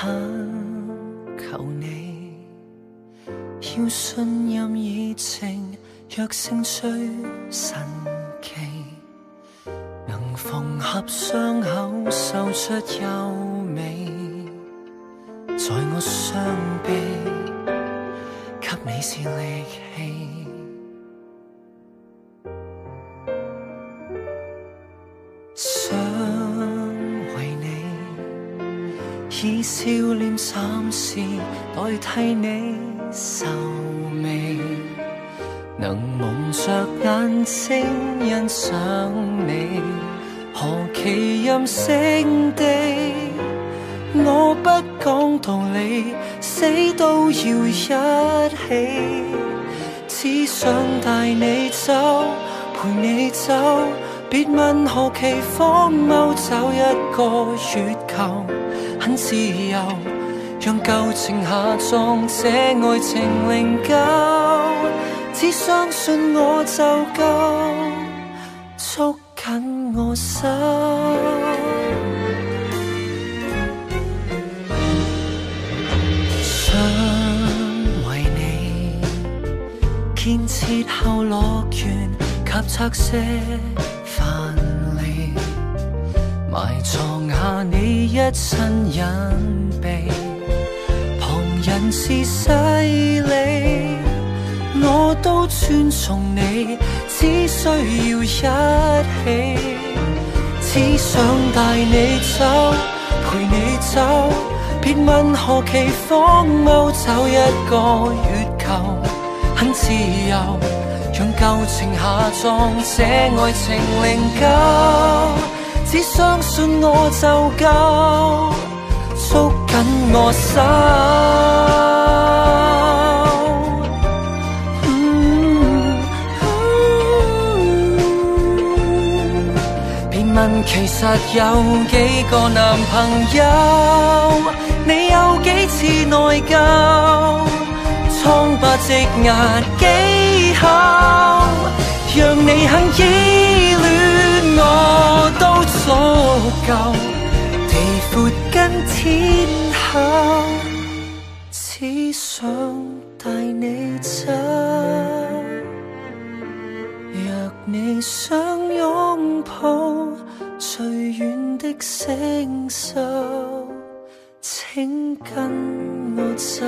恳求你要信任热情若胜出神奇能缝合伤口绣出优美在我伤悲给你是力气。以笑脸暂时代替你。愁眉，能蒙着眼睛欣赏你，何其任性地，我不讲道理，死都要一起，只想带你。走，陪你。走。别问何其荒谬，找一个月球，很自由，让旧情下葬这爱情灵柩，只相信我就够，捉紧我手。想为你建设后乐园及拆卸。范例埋藏你一身隐秘，旁人是势利，我都尊重你，只需要一起，只想带你走，陪你走，别问何其荒谬，找一个月球，很自由。让旧情下葬这爱情灵柩，只相信我就够，捉紧我手。别问其实有几个男朋友，你有几次内疚，苍白积压几厚。让你肯依恋地阔跟天厚，只想带你走。若你想拥抱最远的星宿，请跟我走。